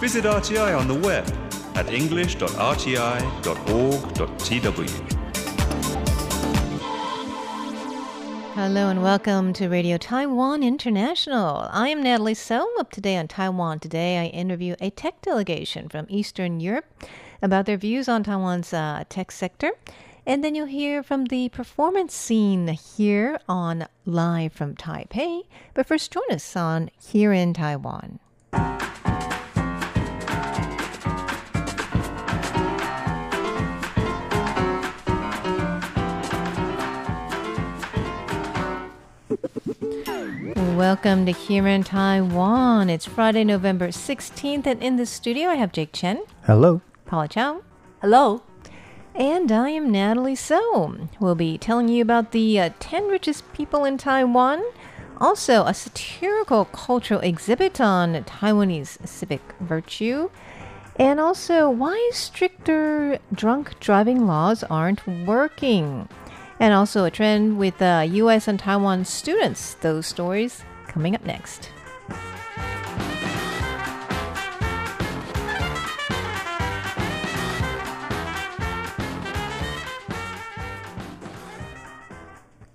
Visit RTI on the web at english.rti.org.tw. Hello and welcome to Radio Taiwan International. I am Natalie So. Up today on Taiwan Today, I interview a tech delegation from Eastern Europe about their views on Taiwan's uh, tech sector. And then you'll hear from the performance scene here on Live from Taipei. But first, join us on Here in Taiwan. Welcome to Here in Taiwan. It's Friday, November 16th, and in the studio I have Jake Chen, Hello. Paula Chow. Hello. And I am Natalie So. We'll be telling you about the uh, 10 richest people in Taiwan, also a satirical cultural exhibit on Taiwanese civic virtue, and also why stricter drunk driving laws aren't working. And also a trend with uh, US and Taiwan students. Those stories coming up next.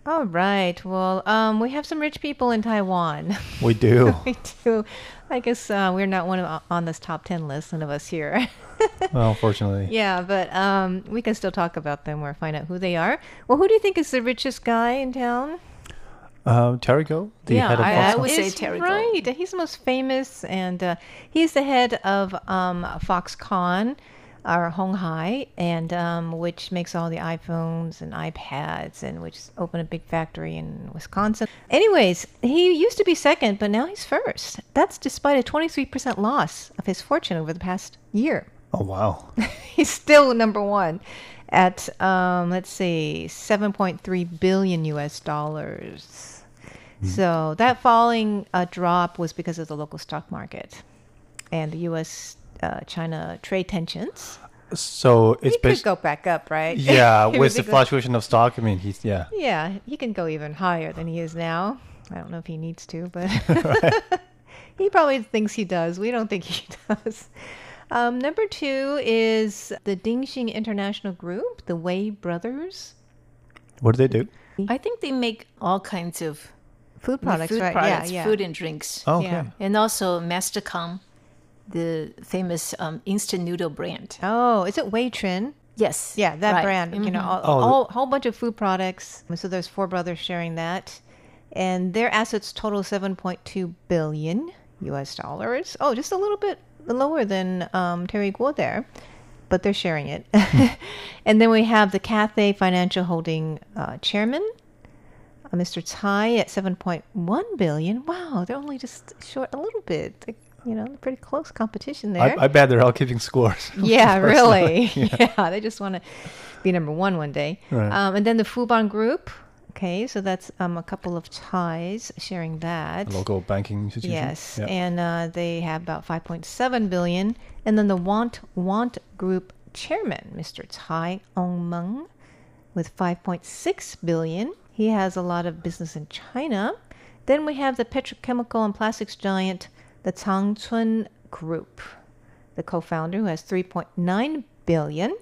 All right. Well, um, we have some rich people in Taiwan. We do. we do. I guess uh, we're not one of on this top ten list. None of us here. well, unfortunately. yeah, but um, we can still talk about them or find out who they are. Well, who do you think is the richest guy in town? Um, Terry Gou, the Yeah, head of Foxconn. I- I Foxconn. would say Is Terry Gou. Right. He's the most famous, and uh, he's the head of um, Foxconn, or Hong Hai, and um, which makes all the iPhones and iPads, and which opened a big factory in Wisconsin. Anyways, he used to be second, but now he's first. That's despite a 23% loss of his fortune over the past year. Oh wow. he's still number one at um, let's see 7.3 billion us dollars so that falling uh, drop was because of the local stock market and the us uh, china trade tensions So it's he could basically go back up right yeah, with the fluctuation of stock. I mean, he's yeah. yeah he can go even higher than he is now i don't know if he needs to but he probably thinks he does we don't think he does um, number two is the Dingxing International Group, the Wei brothers. What do they do? I think they make all kinds of Food products, food right? products, yeah, yeah. food and drinks, Oh, okay. Yeah. and also Master Kong, the famous um, instant noodle brand. Oh, is it Wei Trin? Yes, Yeah, that right. brand. You know, Mhm. a Oh, the- whole, whole bunch of food products. So there's four brothers sharing that, and their assets total 7.2 billion U.S. dollars. Oh, just a little bit lower than um, Terry Gou there, but they're sharing it. and then we have the Cathay Financial Holding uh, chairman, uh, Mr. Tsai, at 7.1 billion. Wow, they're only just short a little bit. They- you know, pretty close competition there. I, I bet they're all keeping scores. Yeah, really. Yeah. they just want to be number one one day. Right. Um, and then the Fubon Group. Okay, so that's um, a couple of ties sharing that. Local banking institution. Yes, Yeah. and uh, they have about 5.7 billion. And then the Want Want Group chairman, Mr. Tsai Eng-meng, with 5.6 billion. He has a lot of business in China. Then we have the petrochemical and plastics giant, the Changchun Group, the co-founder who has 3.9 billion.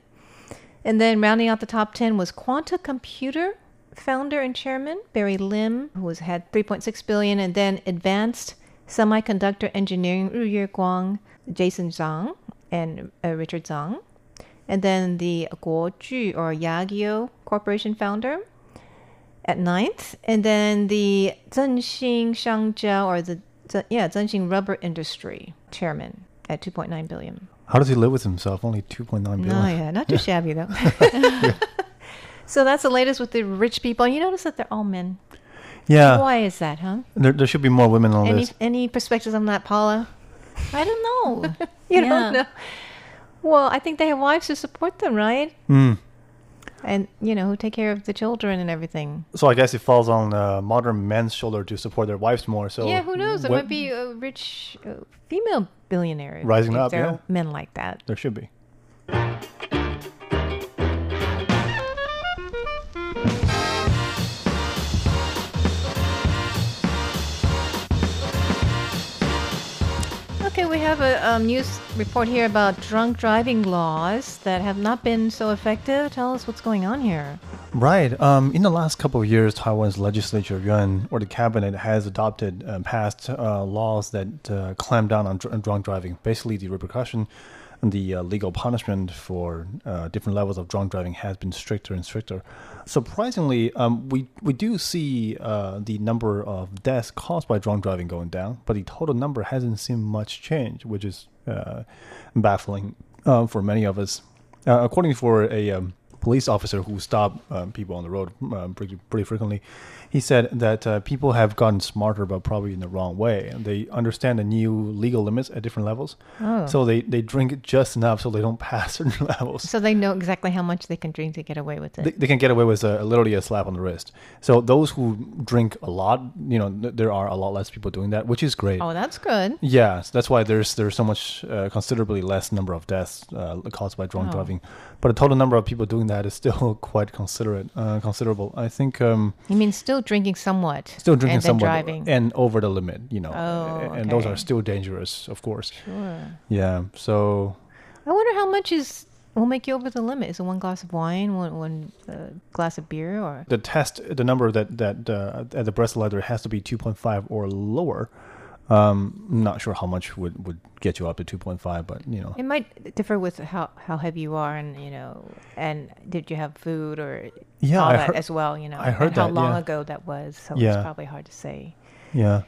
And then rounding out the top 10 was Quanta Computer founder and chairman Barry Lam, who has had 3.6 billion, and then Advanced Semiconductor Engineering Ruyue Guang, Jason Chang, and uh, Richard Chang. And then the Guoju or Yageo Corporation founder at ninth, and then the Zhenxing Shangjiao or the yeah Zhenxing Rubber Industry chairman at 2.9 billion. How does he live with himself? Only two point nine billion. No, yeah, not too shabby though. so that's the latest with the rich people. You notice that they're all men. Yeah. Why is that, huh? There, there should be more women on Any this. any perspectives on that, Paula? I don't know. You Yeah. don't know. Well, I think they have wives to support them, right? Mm. And you know, who take care of the children and everything. So I guess it falls on uh, modern men's shoulder to support their wives more. So yeah, who knows? There what- might be a rich uh, female billionaire Rising up, there yeah. men like that. There should be. Have a news report here about drunk driving laws that have not been so effective. Tell us what's going on here. Right. Um, in the last couple of years, Taiwan's legislature, yuan, or the cabinet, has adopted and passed uh, laws that uh, clamp down on dr- drunk driving. Basically, the repercussion the uh, legal punishment for uh, different levels of drunk driving has been stricter and stricter. Surprisingly, um, we we do see uh, the number of deaths caused by drunk driving going down, but the total number hasn't seen much change, which is uh, baffling uh, for many of us. Uh, according for a um, police officer who stopped um, people on the road um, pretty, pretty frequently, he said that uh, people have gotten smarter, but probably in the wrong way. And they understand the new legal limits at different levels. Oh. So they, they drink just enough so they don't pass certain levels. So they know exactly how much they can drink to get away with it. They, they can get away with a, literally a slap on the wrist. So those who drink a lot, you know, there are a lot less people doing that, which is great. oh, that's good. Yeah, so that's why there's there's so much uh, considerably less number of deaths uh, caused by drunk Oh. driving, but the total number of people doing that is still quite considerate, uh, considerable. I think um, You mean still drinking somewhat? still drinking and somewhat driving. and over the limit, you know, Oh, and those are still dangerous, of course. Sure. Yeah, so I wonder how much is will make you over the limit. Is it one glass of wine, one one uh, glass of beer, or the test, the number that that uh, at the breathalyzer has to be 2.5 or lower. Um, I'm not sure how much would, would get you up to 2.5, but you know, it might differ with how how heavy you are, and you know, and did you have food or Yeah, all I that heard- as well. You know, I heard and how that, long yeah. ago that was. So Yeah. it's probably hard to say. yeah.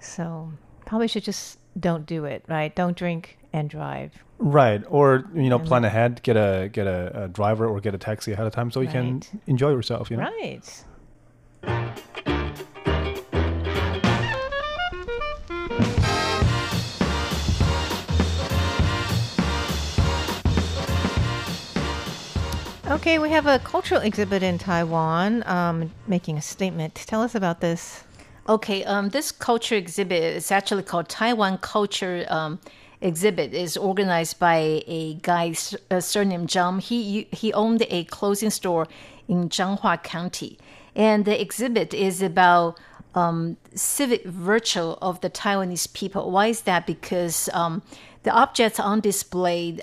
So probably should just don't do it, right? Don't drink and drive. Right, or you know, And- plan ahead, get a get a, a driver or get a taxi ahead of time so you can enjoy yourself. You know, Right. Okay, we have a cultural exhibit in Taiwan um, making a statement. Tell us about this. Okay, um, this culture exhibit is actually called Taiwan Culture um, Exhibit. is organized by a guy uh, surnamed Zhang. He he owned a clothing store in Changhua County, and the exhibit is about um, civic virtue of the Taiwanese people. Why is that? Because um, the objects on display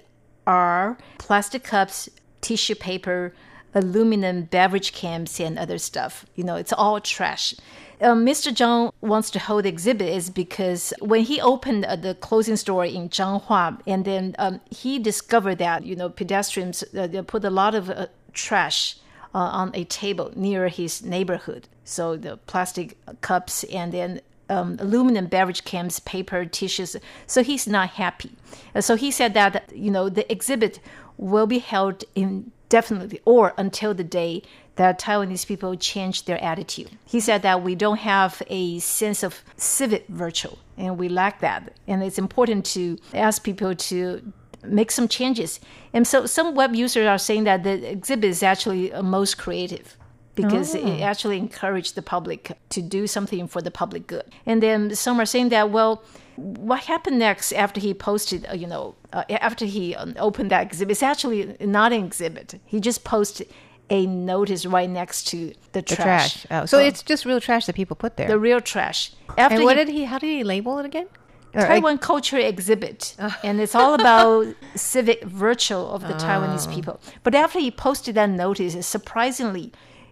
are plastic cups, tissue paper, aluminum beverage cans, and other stuff. You know, it's all trash. Um, Mr. Zhang wants to hold the exhibit is because when he opened uh, the clothing store in Changhua, and then um, he discovered that you know pedestrians uh, put a lot of uh, trash uh, on a table near his neighborhood. So the plastic cups and then um, aluminum beverage cans, paper, tissues. So he's not happy. So he said that you know the exhibit will be held indefinitely or until the day that Taiwanese people change their attitude. He said that we don't have a sense of civic virtue and we lack that. And it's important to ask people to make some changes. And so some web users are saying that the exhibit is actually most creative because it oh. actually encouraged the public to do something for the public good. And then some are saying that, well, what happened next after he posted, uh, you know, uh, after he um, opened that exhibit? It's actually not an exhibit. He just posted a notice right next to the The trash. trash. Oh, so it's just real trash that people put there. the real trash. After and what he- did he? How did he label it again? Taiwan culture exhibit, and it's all about civic virtue of the Taiwanese people. But after he posted that notice, surprisingly,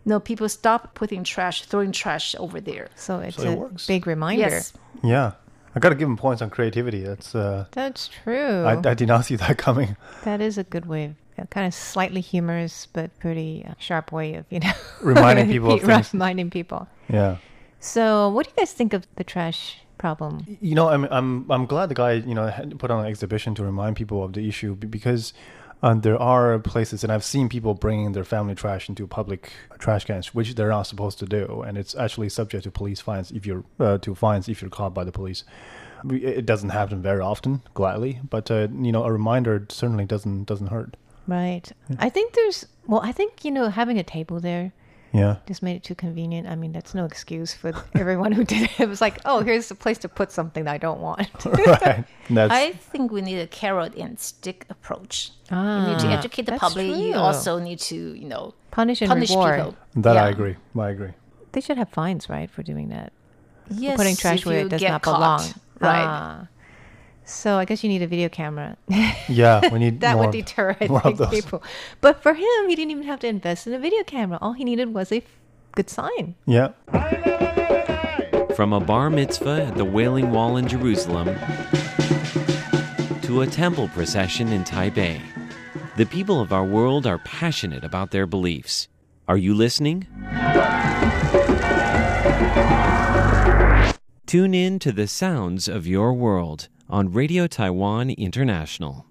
you know, people stopped putting trash, throwing trash over there. so it's So it a works. big reminder. Yes, yeah. I got to give him points on creativity. That's uh, That's true. I, I did not see that coming. That is a good way of kind of slightly humorous but pretty uh, sharp way of you know Reminding people of things. reminding people. Yeah. So, what do you guys think of the trash problem? You know, I'm I'm I'm glad the guy you know had put on an exhibition to remind people of the issue because uh, there are places, and I've seen people bringing their family trash into public trash cans, which they're not supposed to do, and it's actually subject to police fines if you're uh, to fines if you're caught by the police. It doesn't happen very often, gladly, but uh, you know, a reminder certainly doesn't doesn't hurt. Right. I think there's well, I think you know having a table there Yeah. just made it too convenient. I mean, that's no excuse for everyone who did it. It was like, oh, here's a place to put something that I don't want. right. That's I think we need a carrot and stick approach. you need to Ah, educate the that's public. You also need to, you know, Punish and punish reward. people. that I agree. I agree. They should have fines, right, for doing that. Yes, putting trash if where you it does get not caught. belong. Right. Ah. So I guess you need a video camera. Yeah, we need that more, would deter, I think, those. people. But for him, he didn't even have to invest in a video camera. All he needed was a f- good sign. Yeah. From a bar mitzvah at the Wailing Wall in Jerusalem to a temple procession in Taipei, the people of our world are passionate about their beliefs. Are you listening? Tune in to the sounds of your world on Radio Taiwan International.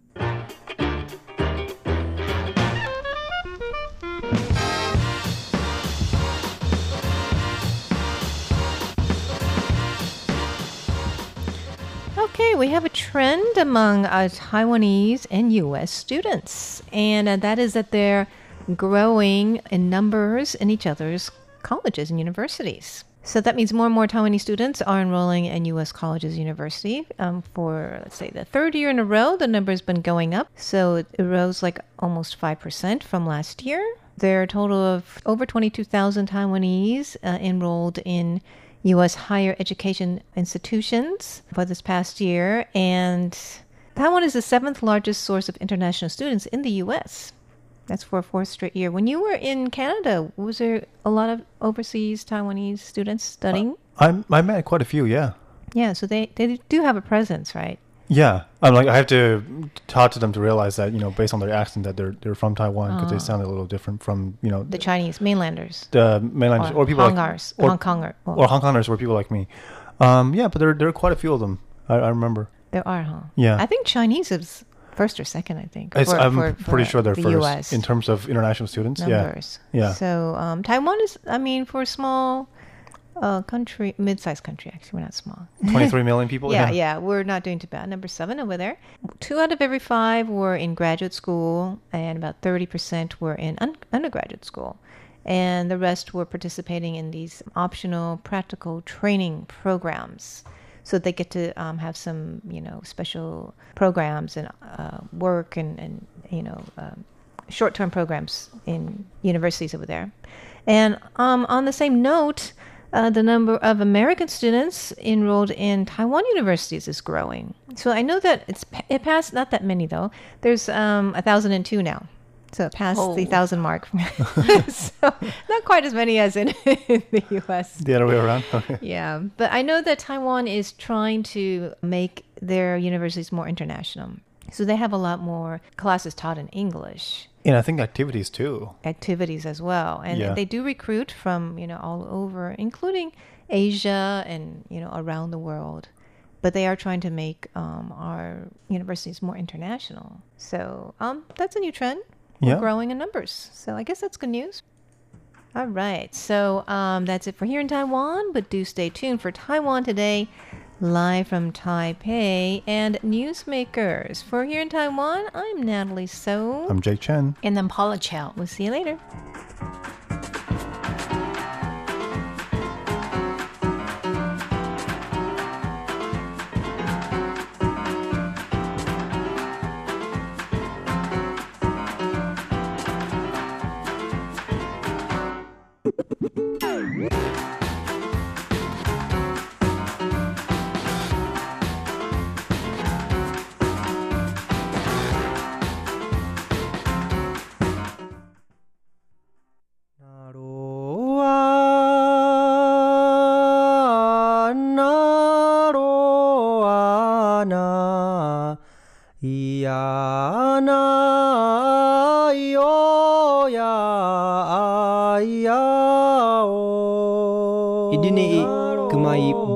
Okay, we have a trend among uh, Taiwanese and U.S. students, and uh, that is that they're growing in numbers in each other's colleges and universities. So that means more and more Taiwanese students are enrolling in U.S. colleges university. Um, for let's say the third year in a row, the number has been going up. So it rose like almost five percent from last year. There are a total of over 22,000 Taiwanese uh, enrolled in U.S. higher education institutions for this past year, and Taiwan is the seventh largest source of international students in the U.S. That's for a fourth straight year. When you were in Canada, was there a lot of overseas Taiwanese students studying? I I met quite a few. Yeah. yeah, so they, they do have a presence, right? Yeah, I'm like I have to talk to them to realize that you know based on their accent that they're they're from Taiwan because they sound a little different from you know The Chinese mainlanders. the mainlanders or, people Hongars, like or, Hong Konger. Well, or Hong Kongers or people like me. Um, yeah, but there there are quite a few of them. I, I remember. there are, huh? Yeah. I think Chinese is first or second, I think. For- I'm for- pretty sure they're the first US. in terms of international students. numbers. Yeah. Yeah. So um, Taiwan is, I mean, for a small uh, country, mid-sized country, actually, we're not small. 23 million people. yeah, yeah, we're not doing too bad. Number seven over there. Two out of every five were in graduate school, and about 30% were in un- undergraduate school. And the rest were participating in these optional practical training programs. So they get to um, have some, you know, special programs and uh, work and, and, you know, um, short term programs in universities over there. And um, on the same note, uh, the number of American students enrolled in Taiwan universities is growing. So I know that it's it passed not that many though. There's um, 1,002 now. So it passed the Oh. thousand mark. so not quite as many as in, in the U.S. The other way around. Okay. Yeah, but I know that Taiwan is trying to make their universities more international. So they have a lot more classes taught in English, And I think activities too. activities as well, and Yeah. they do recruit from you know all over, including Asia and you know around the world. But they are trying to make um, our universities more international. So um, that's a new trend. We're Yeah. growing in numbers. So I guess that's good news. All right. So um, that's it for here in Taiwan. But do stay tuned for Taiwan Today, live from Taipei, and Newsmakers. For here in Taiwan, I'm Natalie So. I'm Jake Chen. And then Paula Chow. we'll see you later. Idini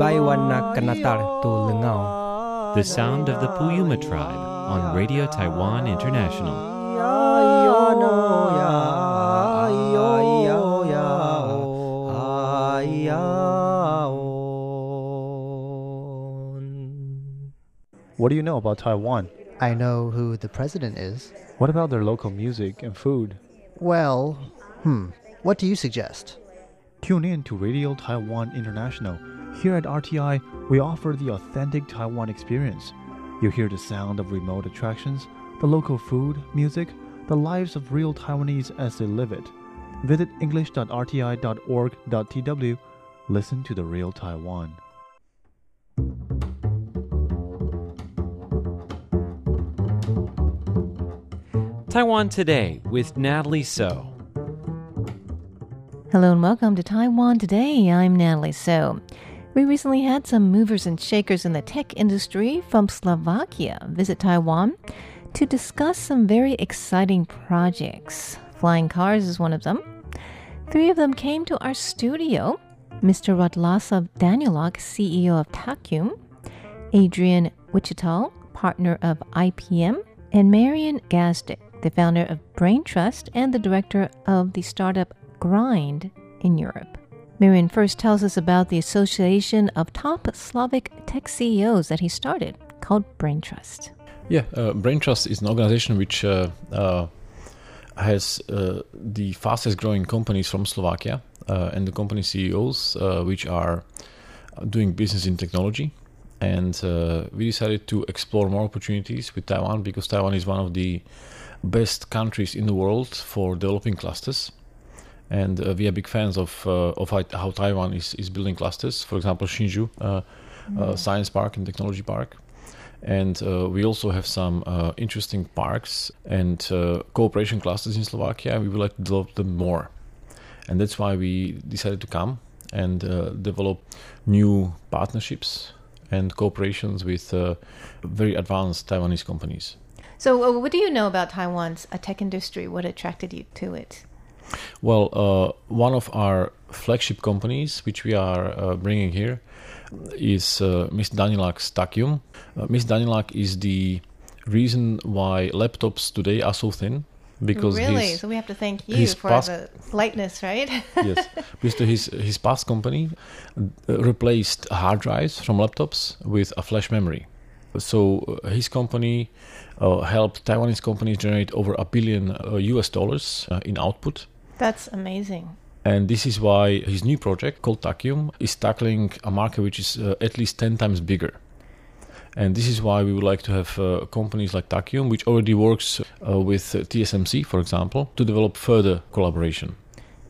kumai baiwana kanatar tu lengau. The sound of the Puyuma tribe on Radio Taiwan International. What do you know about Taiwan? I know who the president is. What about their local music and food? Well, hmm, what do you suggest? Tune in to Radio Taiwan International. Here at RTI, we offer the authentic Taiwan experience. You'll hear the sound of remote attractions, the local food, music, the lives of real Taiwanese as they live it. Visit english.rti.org.tw. Listen to the real Taiwan. Taiwan Today with Natalie So. Hello and welcome to Taiwan Today. I'm Natalie So. We recently had some movers and shakers in the tech industry from Slovakia visit Taiwan to discuss some very exciting projects. Flying Cars is one of them. Three of them came to our studio. Mr. Radoslav Danilak, CEO of Tachyum, Adrian Vycital, partner of IPM, and Marian Gazdik, the founder of Brain Trust and the director of the startup Grind in Europe. Marian first tells us about the association of top Slavic tech CEOs that he started, called Brain Trust. Yeah, uh, Brain Trust is an organization which uh, uh, has uh, the fastest growing companies from Slovakia uh, and the company CEOs uh, which are doing business in technology. And we decided to explore more opportunities with Taiwan because Taiwan is one of the best countries in the world for developing clusters and uh, we are big fans of uh, of how Taiwan is, is building clusters. For example, Hsinchu uh, mm. Science Park and Technology Park, and we also have some interesting parks and cooperation clusters in Slovakia. We would like to develop them more, and that's why we decided to come and develop new partnerships and cooperations with very advanced Taiwanese companies. So, uh, what do you know about Taiwan's uh, tech industry? What attracted you to it? Well, uh, one of our flagship companies, which we are uh, bringing here, is uh, Miss Danilak's Tachyum. Uh, Miss Danilak is the reason why laptops today are so thin. Because really, his, so we have to thank you for past, the lightness, right? yes, because his his past company uh, replaced hard drives from laptops with a flash memory. So uh, his company uh, helped Taiwanese companies generate over a billion US dollars in output that's amazing. And this is why his new project called Tachyum is tackling a market which is uh, at least 10 times bigger. And this is why we would like to have uh, companies like Tachyum, which already works uh, with uh, TSMC, for example, to develop further collaboration.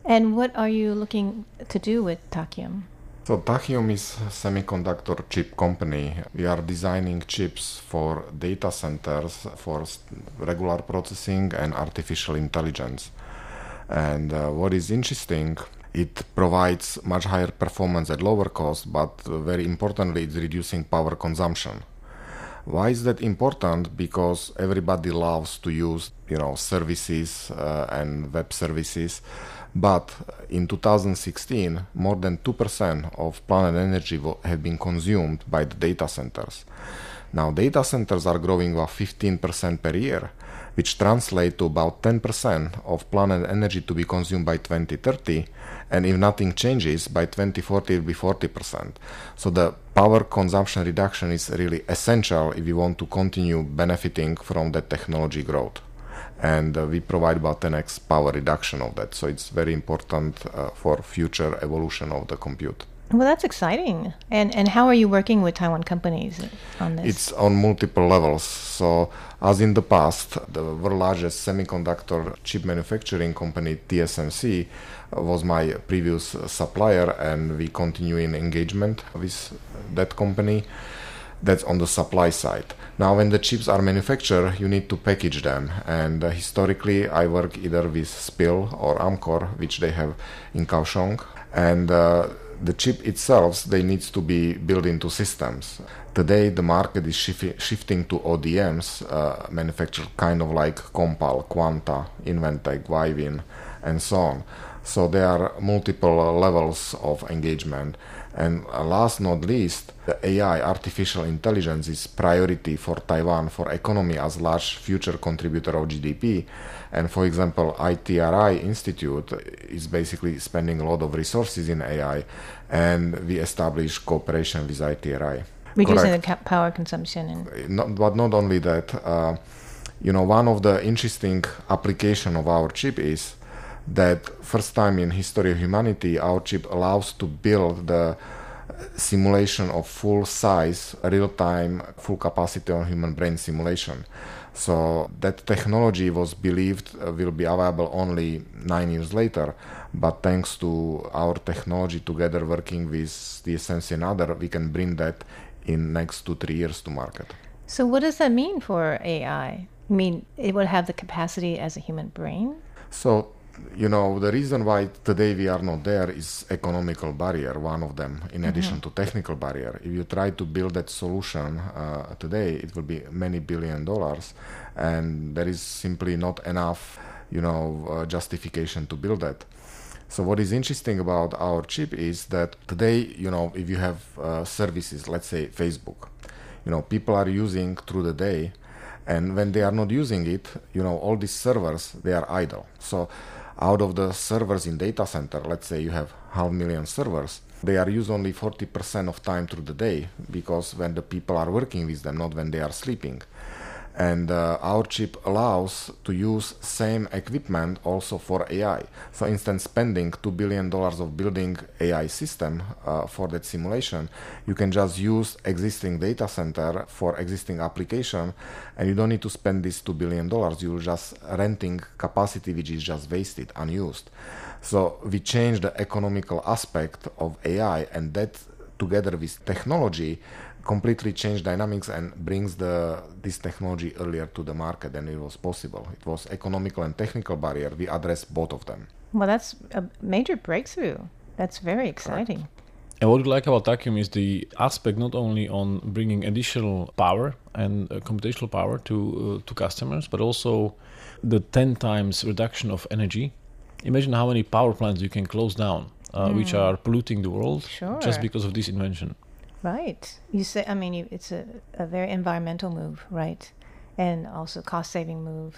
And what are you looking to do with Tachyum? So Tachyum is a semiconductor chip company. We are designing chips for data centers for regular processing and artificial intelligence. And uh, what is interesting, it provides much higher performance at lower cost, but very importantly, it's reducing power consumption. Why is that important? Because everybody loves to use, you know, services uh, and web services, but in 2016, more than 2% of planet energy had been consumed by the data centers. Now, data centers are growing about 15% per year, which translate to about 10% of planet energy to be consumed by 2030 and if nothing changes by 2040 it will be 40% so the power consumption reduction is really essential if you want to continue benefiting from the technology growth and uh, we provide about 10x power reduction of that so it's very important uh, for future evolution of the compute well, that's exciting. And and how are you working with Taiwan companies on this? It's on multiple levels. So, as in the past, the largest semiconductor chip manufacturing company TSMC was my previous supplier, and we continue in engagement with that company. That's on the supply side. Now, when the chips are manufactured, you need to package them. And uh, historically, I work either with SPIL or Amkor, which they have in Kaohsiung. And uh, the chip itself they needs to be built into systems today the market is shif- shifting to odms uh, manufactured kind of like compal quanta inventec Wiwynn, and so on. So there are multiple levels of engagement. And last not least ai artificial intelligence is priority for taiwan for economy as large future contributor of gdp and for example, ITRI Institute is basically spending a lot of resources in AI, and we establish cooperation with ITRI. Reducing Correct. the power consumption. And not, but not only that, uh, you know, one of the interesting application of our chip is that first time in history of humanity, our chip allows to build the simulation of full size, real time, full capacity on human brain simulation. So that technology was believed uh, will be available only nine years later, but thanks to our technology together working with TSMC and other, we can bring that in next two three years to market. So what does that mean for AI? I mean it would have the capacity as a human brain? So, you know, the reason why today we are not there is economical barrier, one of them, in addition to technical barrier. If you try to build that solution uh, today, it will be many billion dollars, and there is simply not enough, you know, uh, justification to build that. So what is interesting about our chip is that today, you know, if you have uh, services, let's say Facebook, you know, people are using through the day, and when they are not using it, you know, all these servers they are idle. So out of the servers in data center, let's say you have half million servers, they are used only 40% of time through the day because when the people are working with them, not when they are sleeping and uh, our chip allows to use same equipment also for AI. For instance, spending two billion dollars of building AI system uh, for that simulation, you can just use existing data center for existing application, and you don't need to spend this two billion dollars. You're just renting capacity which is just wasted, unused. So we change the economical aspect of AI, and that together with technology completely change dynamics and brings the this technology earlier to the market than it was possible. It was economical and technical barrier. We address both of them. Well, that's a major breakthrough. That's very exciting. Correct. And what we like about Tachyum is the aspect not only on bringing additional power and uh, computational power to uh, to customers, but also the ten times reduction of energy. Imagine how many power plants you can close down, uh, mm. which are polluting the world sure. just because of this invention. Right. You say, I mean, you, it's a, a very environmental move, right? And also cost saving move.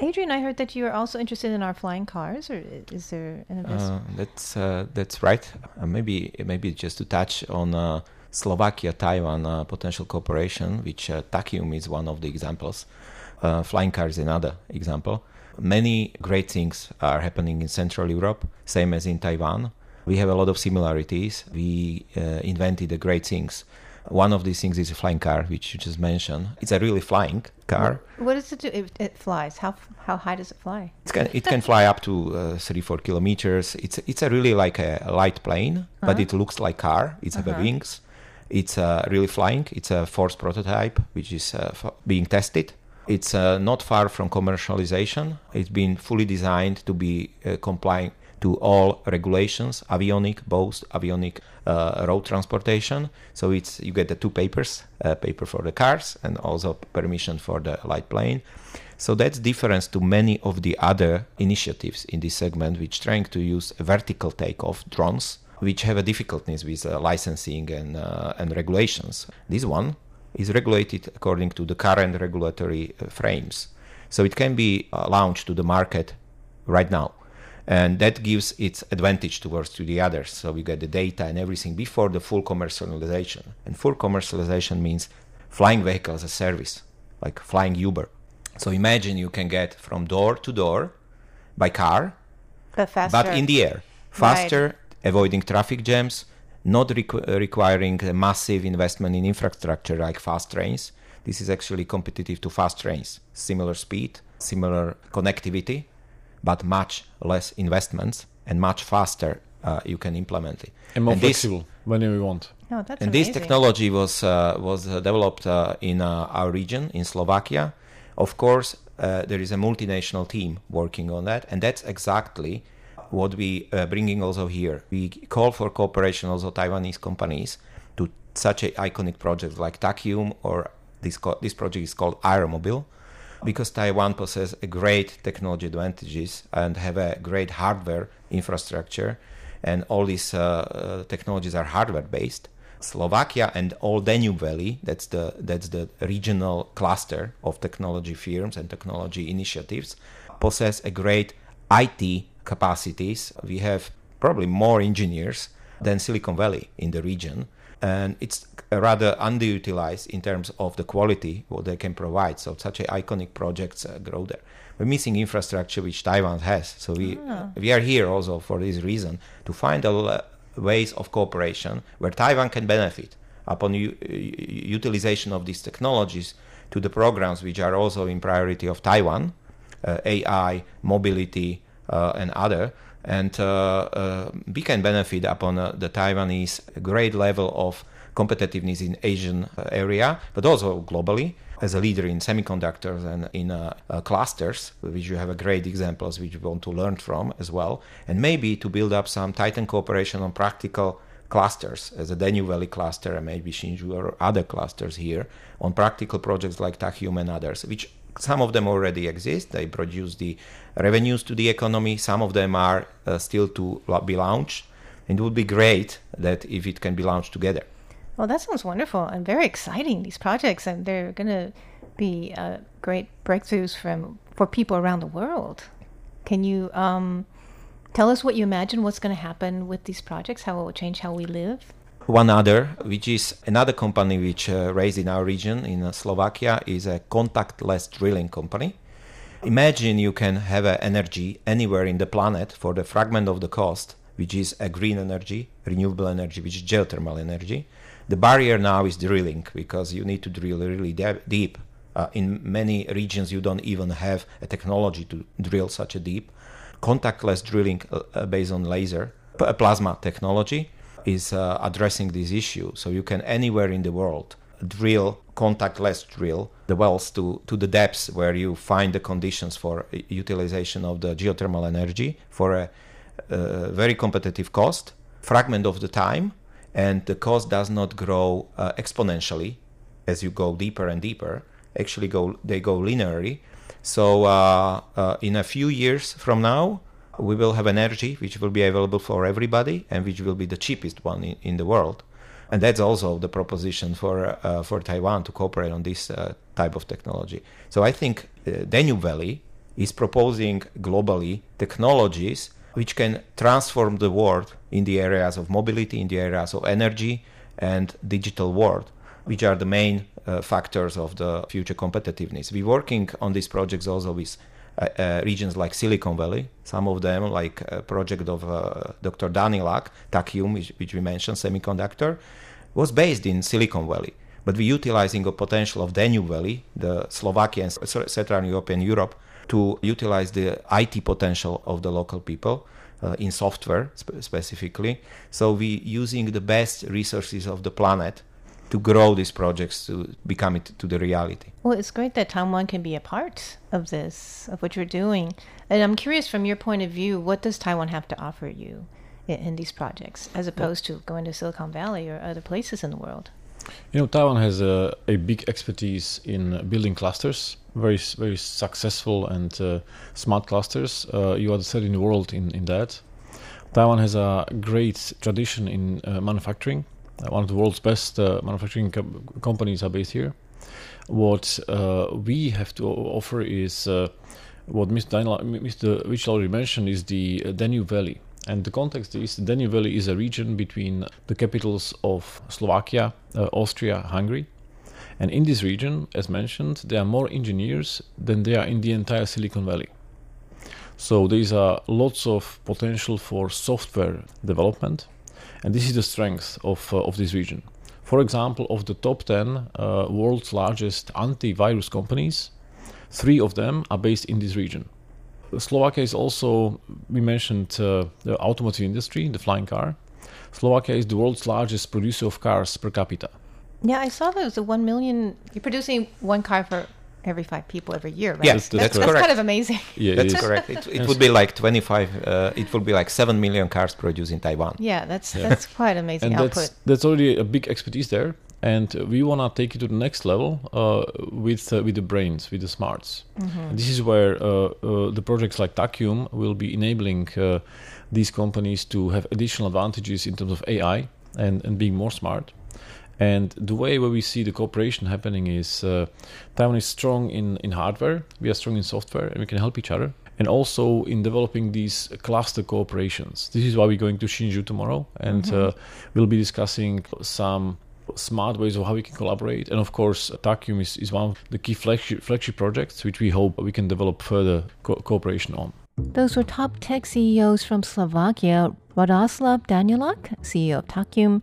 Adrian, I heard that you are also interested in our flying cars, or is there an investment? Uh, that's uh, that's right. Uh, maybe maybe just to touch on uh, Slovakia Taiwan uh, potential cooperation, which uh, Tachyum is one of the examples. flying cars is another example. Many great things are happening in Central Europe, same as in Taiwan we have a lot of similarities. We uh, invented the great things. One of these things is a flying car, which you just mentioned. It's a really flying car. What does it do? It, it flies. How how high does it fly? It can it can fly up to uh, three four kilometers. It's it's a really like a, light plane, uh-huh. but it looks like car. It's uh-huh. wings. It's uh, really flying. It's a forced prototype, which is uh, f- being tested. It's uh, not far from commercialization. It's been fully designed to be uh, complying to all regulations, avionic, both avionic uh, road transportation. So it's you get the two papers, uh, paper for the cars and also permission for the light plane. So that's difference to many of the other initiatives in this segment, which trying to use vertical takeoff drones, which have a difficulties with uh, licensing and uh, and regulations. This one is regulated according to the current regulatory uh, frames, so it can be uh, launched to the market right now and that gives its advantage towards to the others. So we get the data and everything before the full commercialization. And full commercialization means flying vehicle as a service like flying uber. So imagine you can get from door to door by car but faster. but in the air. Faster right. avoiding traffic jams not requ- requiring a massive investment in infrastructure like fast trains. This is actually competitive to fast trains. Similar speed similar connectivity but much less investments and much faster uh, you can implement it. And more and flexible this, whenever you want. Oh, that's and amazing. this technology was uh, was uh, developed uh, in uh, our region in Slovakia. Of course, uh, there is a multinational team working on that, and that's exactly what we are bringing also here. We call for cooperation also Taiwanese companies to such a iconic projects like Tachyum or this co- this project is called AeroMobil because Taiwan possesses a great technology advantages and have a great hardware infrastructure, and all these uh, uh, technologies are hardware based. Slovakia and all Danube Valley, that's the that's the regional cluster of technology firms and technology initiatives, possess a great IT capacities. We have probably more engineers than Silicon Valley in the region and it's rather underutilized in terms of the quality what they can provide. So such a iconic projects uh, grow there. We're missing infrastructure which Taiwan has. So we ah. we are here also for this reason to find a, ways of cooperation where Taiwan can benefit upon u- utilization of these technologies to the programs which are also in priority of Taiwan, uh, AI, mobility, uh, and other and uh, uh, we can benefit upon uh, the Taiwanese great level of competitiveness in Asian uh, area, but also globally. As a leader in semiconductors and in uh, uh, clusters, which you have a great examples which you want to learn from as well, and maybe to build up some tighten cooperation on practical clusters as a Danube Valley cluster and maybe Hsinchu or other clusters here on practical projects like Tachyum and others, which some of them already exist. They produce the revenues to the economy. Some of them are uh, still to be launched. And it would be great that if it can be launched together. Well, that sounds wonderful and very exciting. These projects, and they're going to be uh, great breakthroughs from for people around the world. Can you um, tell us what you imagine what's going to happen with these projects? How it will change how we live? One other, which is another company which uh, raised in our region in uh, Slovakia, is a contactless drilling company. Imagine you can have uh, energy anywhere in the planet for the fragment of the cost, which is a green energy, renewable energy, which is geothermal energy the barrier now is drilling because you need to drill really de- deep. Uh, in many regions, you don't even have a technology to drill such a deep. Contactless drilling uh, uh based on laser, p- plasma technology, is uh, addressing this issue. So you can anywhere in the world drill contactless drill the wells to, to the depths where you find the conditions for utilization of the geothermal energy for a, a very competitive cost, fragment of the time, and the cost does not grow uh, exponentially as you go deeper and deeper. Actually, go they go linearly. So uh, uh, in a few years from now, we will have energy which will be available for everybody and which will be the cheapest one in, in the world. And that's also the proposition for uh, for Taiwan to cooperate on this uh, type of technology. So I think uh, Danube Valley is proposing globally technologies which can transform the world in the areas of mobility, in the areas of energy and digital world, which are the main uh, factors of the future competitiveness. We're working on these projects also with uh, uh, regions like Silicon Valley, some of them like a project of uh, Dr. Danilak, Tachyum, which, which, we mentioned, semiconductor, was based in Silicon Valley. But we're utilizing the potential of Danube Valley, the Slovakia and Central European Europe, to utilize the IT potential of the local people uh, in software sp- specifically. So we using the best resources of the planet to grow these projects to become it to the reality. Well, it's great that Taiwan can be a part of this, of what you're doing. And I'm curious from your point of view, what does Taiwan have to offer you in, in these projects as opposed to going to Silicon Valley or other places in the world? You know, Taiwan has a, a big expertise in building clusters, very very successful and uh, smart clusters. Uh, you are the third in the world in, in that. Taiwan has a great tradition in uh, manufacturing. Uh, one of the world's best uh, manufacturing co- companies are based here. What uh, we have to offer is what Mr. Rich already mentioned is the Danube Valley. And the context is the Danube Valley is a region between the capitals of Slovakia, uh, Austria, Hungary. And in this region, as mentioned, there are more engineers than there are in the entire Silicon Valley. So there is lots of potential for software development, and this is the strength of, uh, of this region. For example, of the top 10 uh, world's largest antivirus companies, three of them are based in this region. Slovakia is also, we mentioned uh, the automotive industry, the flying car. Slovakia is the world's largest producer of cars per capita. Yeah, I saw those. The one million. You're producing one car for every five people every year, right? Yes, that's, that's, that's kind of amazing. Yeah, that's correct. It, it would be like 25. Uh, it would be like seven million cars produced in Taiwan. Yeah, that's yeah. that's quite amazing and output. That's, that's already a big expertise there and we want to take it to the next level uh, with uh, with the brains, with the smarts. Mm-hmm. This is where uh, uh, the projects like Tachyum will be enabling uh, these companies to have additional advantages in terms of AI and, and being more smart. And the way where we see the cooperation happening is uh, Taiwan is strong in, in hardware, we are strong in software, and we can help each other. And also in developing these cluster cooperations. This is why we're going to Hsinchu tomorrow, and mm-hmm. we'll be discussing some smart ways of how we can collaborate. And of course, Tachyum is, is one of the key flagship, flagship projects which we hope we can develop further co- cooperation on. Those were top tech CEOs from Slovakia Radoslav Danilak, CEO of Tachyum,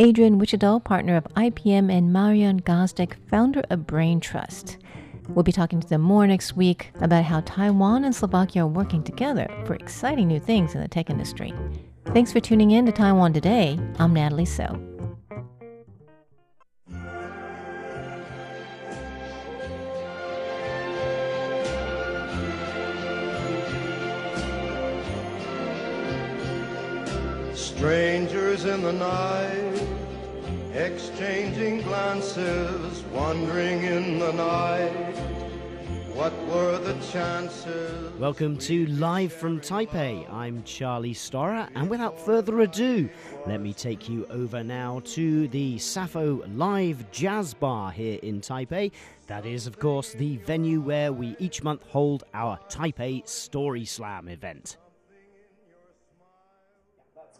Adrian Vycital, partner of IPM, and Marian Gazdik, founder of Brain Trust. We'll be talking to them more next week about how Taiwan and Slovakia are working together for exciting new things in the tech industry. Thanks for tuning in to Taiwan Today. I'm Natalie So. Strangers in the night, exchanging glances, wandering in the night. What were the chances? Welcome to Live from Taipei. I'm Charlie Storrar, and without further ado, let me take you over now to the Sappho Live Jazz Bar here in Taipei. That is, of course, the venue where we each month hold our Taipei Story Slam event.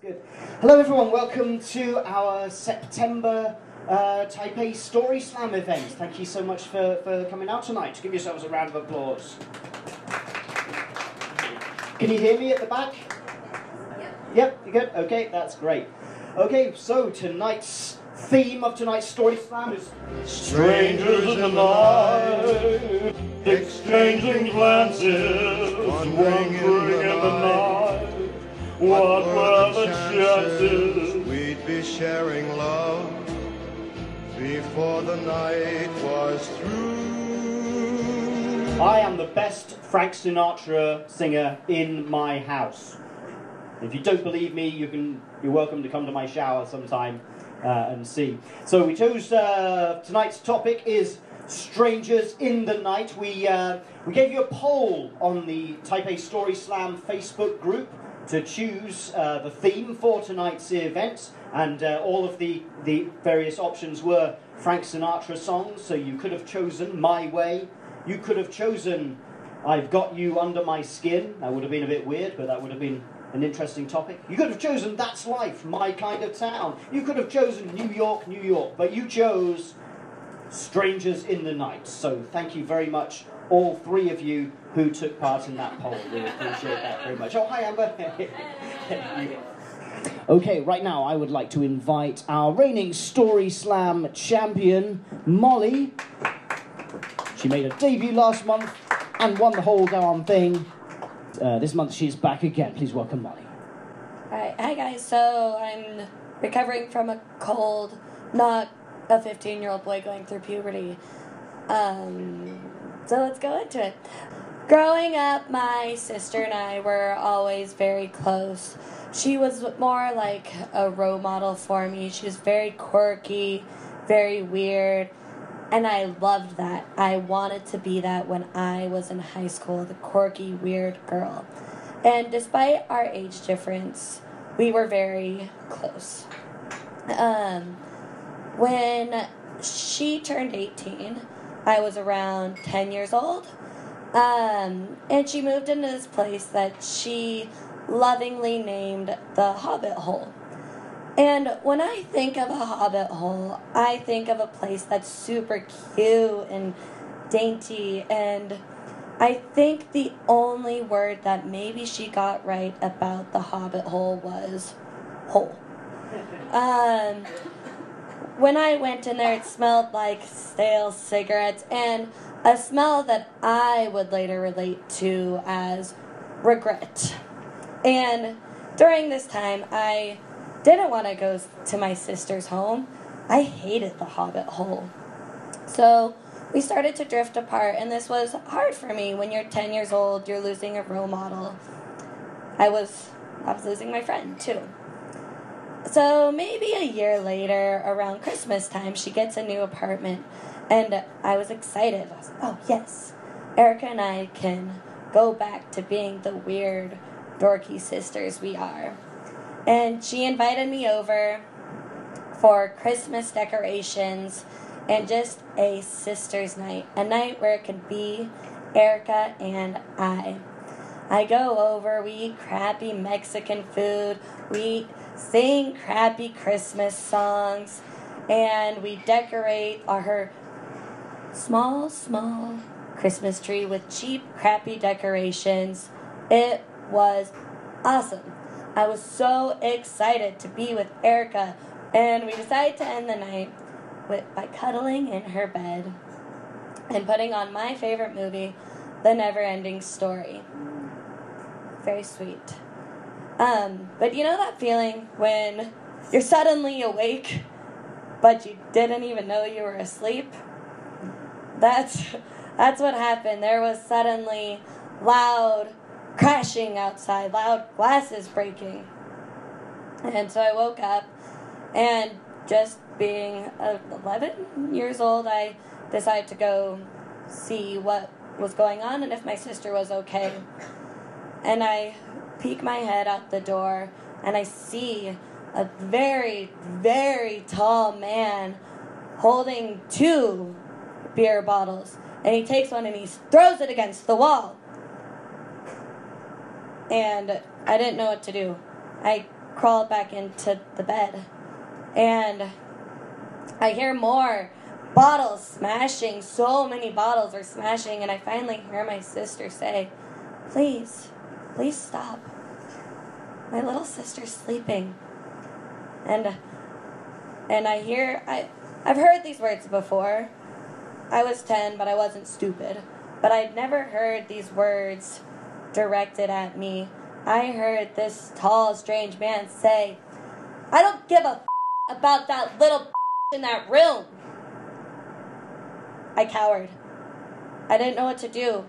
That's good. Hello, everyone. Welcome to our September uh, Taipei Story Slam event. Thank you so much for, for coming out tonight. Give yourselves a round of applause. Can you hear me at the back? Yep, you good? Okay, that's great. Okay, so tonight's theme of tonight's Story Slam is Strangers in the night, exchanging glances, wandering in the night. What were the chances we'd be sharing love before the night was through? I am the best Frank Sinatra singer in my house. If you don't believe me, you can. You're welcome to come to my shower sometime uh, and see. So we chose uh, tonight's topic is strangers in the night. We uh, we gave you a poll on the Taipei Story Slam Facebook group to choose uh, the theme for tonight's event, and uh, all of the the various options were Frank Sinatra songs. So you could have chosen My Way. You could have chosen I've Got You Under My Skin. That would have been a bit weird, but that would have been an interesting topic. You could have chosen That's Life, My Kind of Town. You could have chosen New York, New York, but you chose Strangers in the Night. So thank you very much, all three of you who took part in that poll. We appreciate that very much. Oh, hi, Amber. okay, right now I would like to invite our reigning Story Slam champion, Molly. She made a debut last month and won the whole darn thing. Uh, this month she's back again. Please welcome Molly. Hi, hi guys. So I'm recovering from a cold, not a 15 year old boy going through puberty. Um, so let's go into it. Growing up, my sister and I were always very close. She was more like a role model for me. She was very quirky, very weird, and I loved that. I wanted to be that when I was in high school, the quirky, weird girl. And despite our age difference, we were very close. Um, when she turned 18, I was around 10 years old. Um, and she moved into this place that she lovingly named the Hobbit Hole. And when I think of a Hobbit Hole, I think of a place that's super cute and dainty. And I think the only word that maybe she got right about the Hobbit Hole was hole. Um, when I went in there, it smelled like stale cigarettes and a smell that I would later relate to as regret. And during this time, I didn't want to go to my sister's home. I hated the Hobbit hole. So we started to drift apart, and this was hard for me. When you're 10 years old, you're losing a role model. I was, I was losing my friend too. So maybe a year later, around Christmas time, she gets a new apartment, and I was excited. I was like, oh yes, Erica and I can go back to being the weird, dorky sisters we are. And she invited me over for Christmas decorations and just a sister's night, a night where it could be Erica and I. I go over, we eat crappy Mexican food, we sing crappy Christmas songs, and we decorate our her small, small Christmas tree with cheap, crappy decorations. It was awesome. I was so excited to be with Erica, and we decided to end the night with, by cuddling in her bed and putting on my favorite movie, The Never Ending Story. Very sweet. Um, but you know that feeling when you're suddenly awake, but you didn't even know you were asleep? That's that's what happened. There was suddenly loud crashing outside, loud glasses breaking. And so I woke up, and just being uh, 11 years old, I decided to go see what was going on and if my sister was okay. And I peek my head out the door, and I see a very, very tall man holding two beer bottles. And he takes one and he throws it against the wall. And I didn't know what to do. I crawled back into the bed. And I hear more bottles smashing. So many bottles are smashing. And I finally hear my sister say, Please, please stop. My little sister's sleeping. And and I hear I I've heard these words before. I was 10, but I wasn't stupid. But I'd never heard these words directed at me. I heard this tall, strange man say, I don't give a f- about that little in that room. I cowered. I didn't know what to do.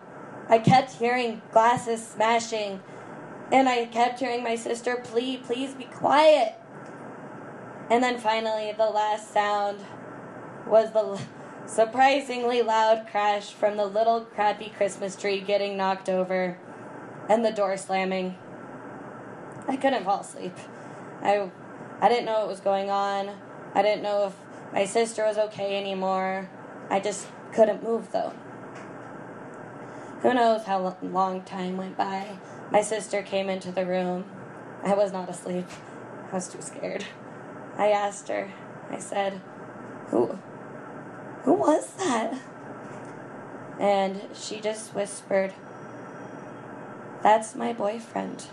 I kept hearing glasses smashing, and I kept hearing my sister plead, please be quiet. And then finally, the last sound was the surprisingly loud crash from the little crappy Christmas tree getting knocked over and the door slamming. I couldn't fall asleep. I, I didn't know what was going on. I didn't know if my sister was okay anymore. I just couldn't move though. Who knows how long time went by. My sister came into the room. I was not asleep. I was too scared. I asked her, I said, Who who was that? And she just whispered, That's my boyfriend.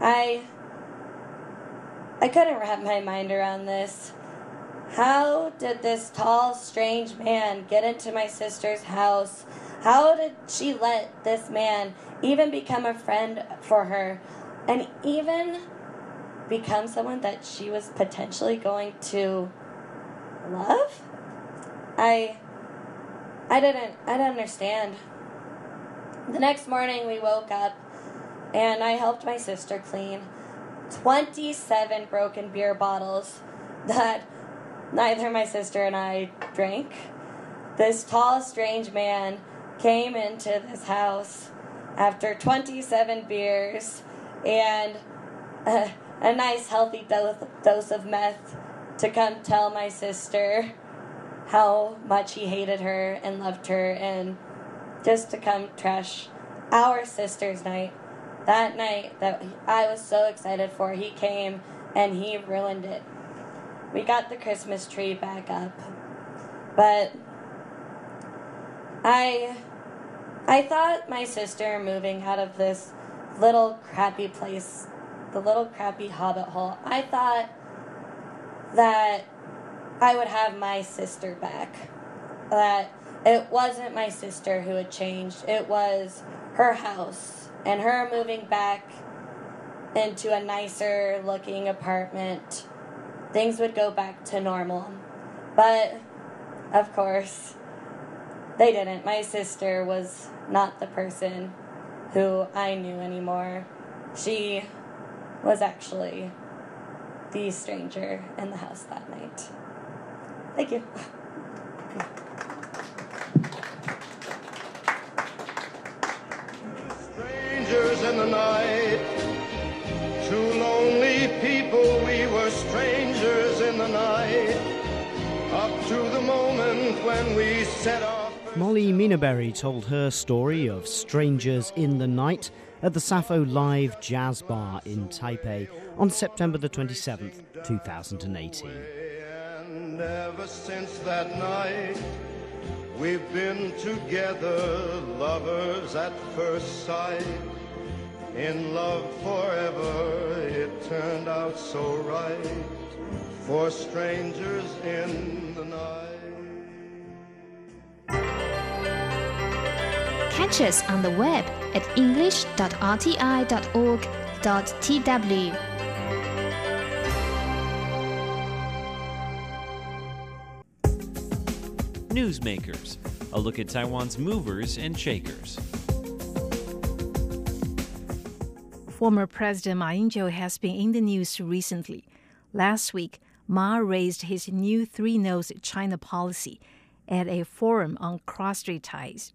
I I couldn't wrap my mind around this. How did this tall, strange man get into my sister's house? How did she let this man even become a friend for her and even become someone that she was potentially going to love? I I didn't I didn't understand. The next morning we woke up and I helped my sister clean 27 broken beer bottles that neither my sister and I drank. This tall, strange man came into this house after 27 beers and a, a nice, healthy dose, dose of meth to come tell my sister how much he hated her and loved her and just to come trash our sister's night. That night that I was so excited for, he came and he ruined it. We got the Christmas tree back up. But I I thought my sister moving out of this little crappy place, the little crappy hobbit hole. I thought that I would have my sister back. That it wasn't my sister who had changed, it was her house and her moving back into a nicer looking apartment. Things would go back to normal. But, of course, they didn't. My sister was not the person who I knew anymore. She was actually the stranger in the house that night. Thank you. Strangers in the night, Molly Minaberry told her story of strangers in the night at the Sappho Live Jazz Bar in Taipei on September the 27th, 2018. And ever since that night, we've been together, lovers at first sight. In love forever, it turned out so right for strangers in the night. Catch us on the web at english.rti.org.tw. Newsmakers, a look at Taiwan's movers and shakers. Former President Ma Ying-jeou has been in the news recently. Last week, Ma raised his new three-no's China policy at a forum on cross-strait ties.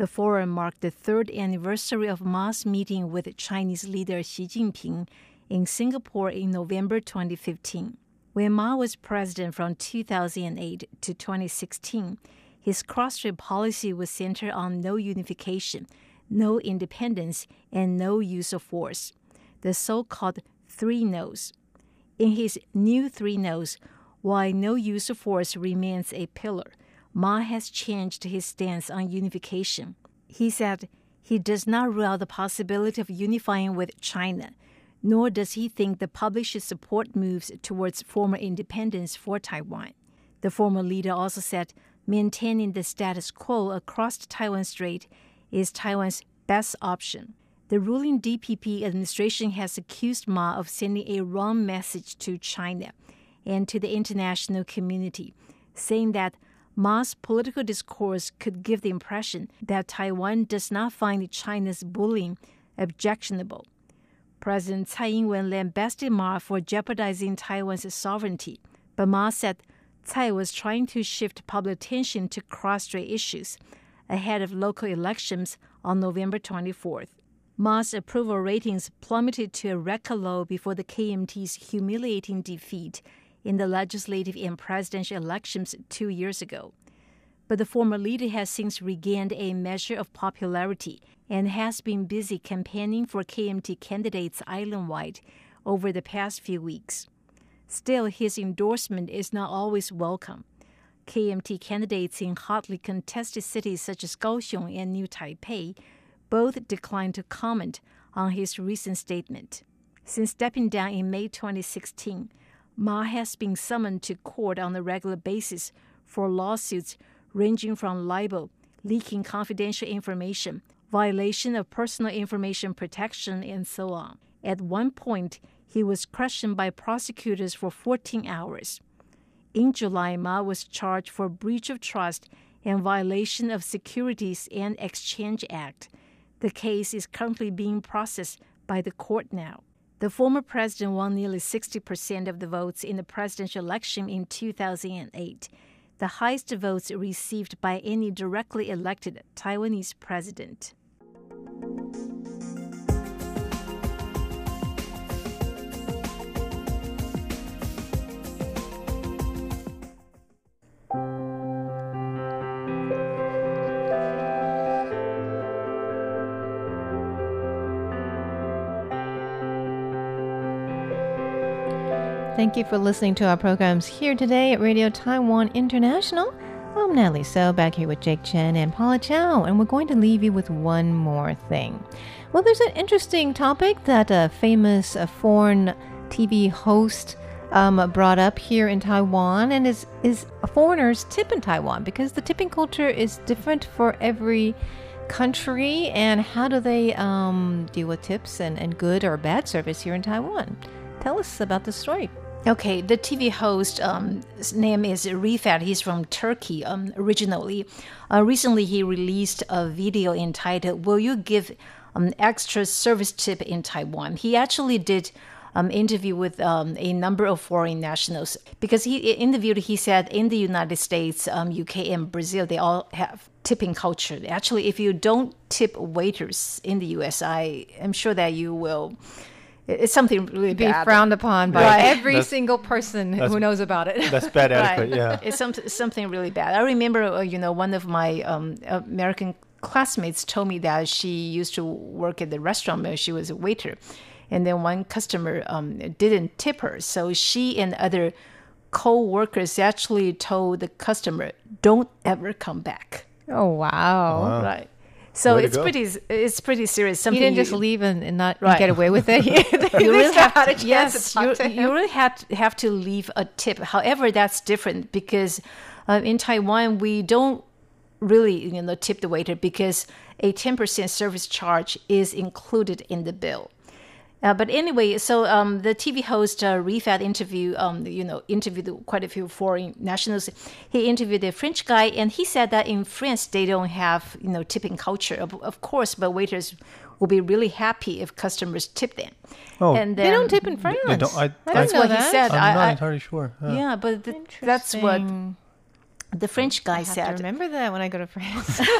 The forum marked the third anniversary of Ma's meeting with Chinese leader Xi Jinping in Singapore in November 2015. When Ma was president from 2008 to 2016, his cross-strait policy was centered on no unification, no independence, and no use of force, the so-called three no's. In his new three no's, while no use of force remains a pillar, Ma has changed his stance on unification. He said he does not rule out the possibility of unifying with China, nor does he think the public should support moves towards former independence for Taiwan. The former leader also said maintaining the status quo across the Taiwan Strait is Taiwan's best option. The ruling DPP administration has accused Ma of sending a wrong message to China and to the international community, saying that Ma's political discourse could give the impression that Taiwan does not find China's bullying objectionable. President Tsai Ing-wen lambasted Ma for jeopardizing Taiwan's sovereignty, but Ma said Tsai was trying to shift public attention to cross-strait issues ahead of local elections on November 24th. Ma's approval ratings plummeted to a record low before the KMT's humiliating defeat in the legislative and presidential elections two years ago. But the former leader has since regained a measure of popularity and has been busy campaigning for KMT candidates island wide over the past few weeks. Still, his endorsement is not always welcome. KMT candidates in hotly contested cities such as Kaohsiung and New Taipei both declined to comment on his recent statement. Since stepping down in May 2016, Ma has been summoned to court on a regular basis for lawsuits ranging from libel, leaking confidential information, violation of personal information protection, and so on. At one point, he was questioned by prosecutors for 14 hours. In July, Ma was charged for breach of trust and violation of Securities and Exchange Act. The case is currently being processed by the court now. The former president won nearly 60% of the votes in the presidential election in 2008, the highest votes received by any directly elected Taiwanese president. Thank you for listening to our programs here today at Radio Taiwan International. I'm Natalie So, back here with Jake Chen and Paula Chow, and we're going to leave you with one more thing. Well, there's an interesting topic that a famous foreign TV host um, brought up here in Taiwan, and is is foreigners tip in Taiwan because the tipping culture is different for every country, and how do they um, deal with tips and, and good or bad service here in Taiwan? Tell us about the story. Okay, the TV host um, name is Rifat. He's from Turkey um, originally. Uh, recently, he released a video entitled "Will You Give um, Extra Service Tip in Taiwan?" He actually did um, interview with um, a number of foreign nationals because he in the video he said in the United States, um, UK, and Brazil they all have tipping culture. Actually, if you don't tip waiters in the US, I am sure that you will it's something really be bad. frowned upon by Right. every That's- single person who knows about it. That's bad Right. etiquette, yeah. It's some, something really bad. I remember, uh, you know, one of my um, American classmates told me that she used to work at the restaurant where she was a waiter. And then one customer um, didn't tip her. So she and other co workers actually told the customer, don't ever come back. Oh wow! Wow. Right. So Way it's pretty it's pretty serious. Something You didn't just you- leave and, and not Right. get away with it. you you really have had a to, chance yes, to talk you, to you really have to, have to leave a tip. However, that's different because uh, in Taiwan we don't really you know tip the waiter because a ten percent service charge is included in the bill. Uh, but anyway, so um, the TV host uh, Rifat interview, um, you know, interviewed quite a few foreign nationals. He interviewed a French guy, and he said that in France they don't have you know tipping culture, of, of course, but waiters will be really happy if customers tip them. Oh. and They don't tip in France. They don't, I, That's I, what he said. I'm I- not I- entirely sure. Yeah. Yeah, but th- that's what Interesting. The French guy I have to said. remember that when I go to France.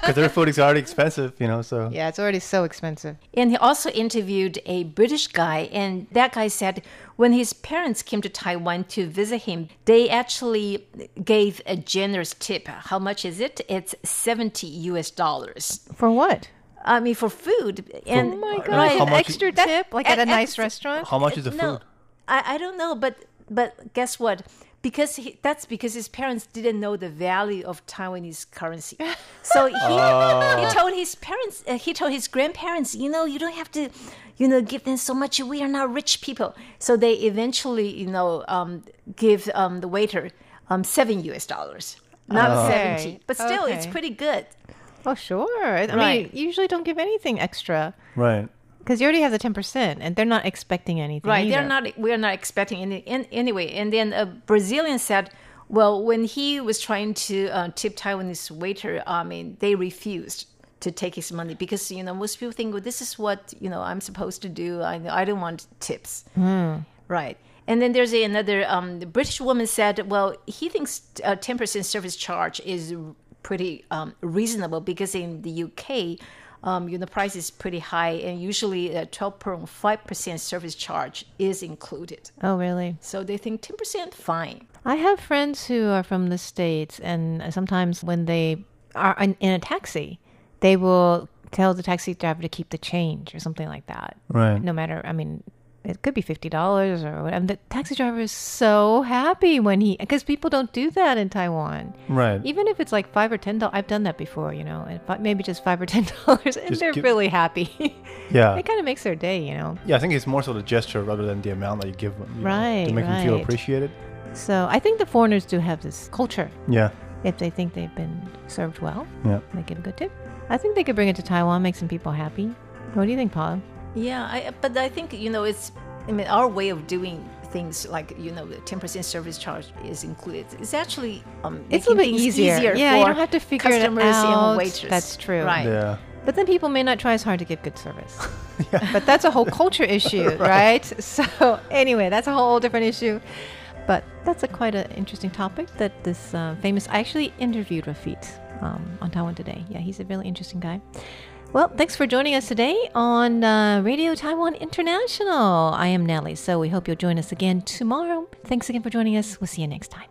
Because their food is already expensive, you know. So yeah, it's already so expensive. And he also interviewed a British guy, and that guy said when his parents came to Taiwan to visit him, they actually gave a generous tip. How much is it? It's 70 US dollars. For what? I mean, for food. And, oh my god! right, An extra That- tip, like at a nice and- restaurant. how much is the food? I, I don't know, but but guess what? Because he, that's because his parents didn't know the value of Taiwanese currency. So he, Oh. he told his parents, uh, he told his grandparents, you know, you don't have to, you know, give them so much. We are not rich people. So they eventually, you know, um, give um, the waiter um, seven U.S. dollars, not Okay. seventy. But still, it's pretty good. Oh sure. I mean, you usually don't give anything extra right. Because you already have the ten percent, and they're not expecting anything. Right. They're not. We're not expecting any. In, anyway, and then a Brazilian said, "Well, when he was trying to uh, tip Taiwanese waiter, I mean, they refused to take his money because you know most people think, well, this is what you know I'm supposed to do. I I don't want tips. Right. And then there's a, another um, the British woman said, well, he thinks uh, 10% service charge is pretty um, reasonable because in the UK, um, you know, the price is pretty high, and usually a 12.5% service charge is included. Oh really? So they think 10% fine. I have friends who are from the states, and sometimes when they are in, in a taxi, they will tell the taxi driver to keep the change or something like that. Right. No matter, I mean, it could be fifty dollars or whatever. And the taxi driver is so happy when he because people don't do that in Taiwan. Right. Even if it's like five or ten dollars, I've done that before. You know, and fi- maybe just five or ten dollars, and Just they're give- really happy. Yeah. it kind of makes their day. You know. Yeah, I think it's more so the gesture rather than the amount that you give them. you know, Right, to make them feel appreciated. So I think the foreigners do have this culture. Yeah. If they think they've been served well, Yeah. they give a good tip. I think they could bring it to Taiwan, make some people happy. What do you think, Paula? Yeah, I, but I think you know it's. I mean, our way of doing things like you know the 10% service charge is included. It's actually um, It's a little bit things easier. Yeah, you don't have to figure it out. and waiters. That's true. Right. Yeah. But then people may not try as hard to give good service. But that's a whole culture issue, right. So anyway, that's a whole different issue. But that's a quite an interesting topic that this uh, famous. I actually interviewed Rifat um, on Taiwan today. Yeah, he's a really interesting guy. Well, thanks for joining us today on uh, Radio Taiwan International. I am Nellie, so we hope you'll join us again tomorrow. Thanks again for joining us. We'll see you next time.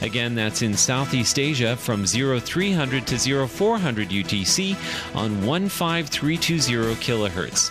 Again, that's in Southeast Asia from 0300 to 0400 UTC on 15320 kilohertz.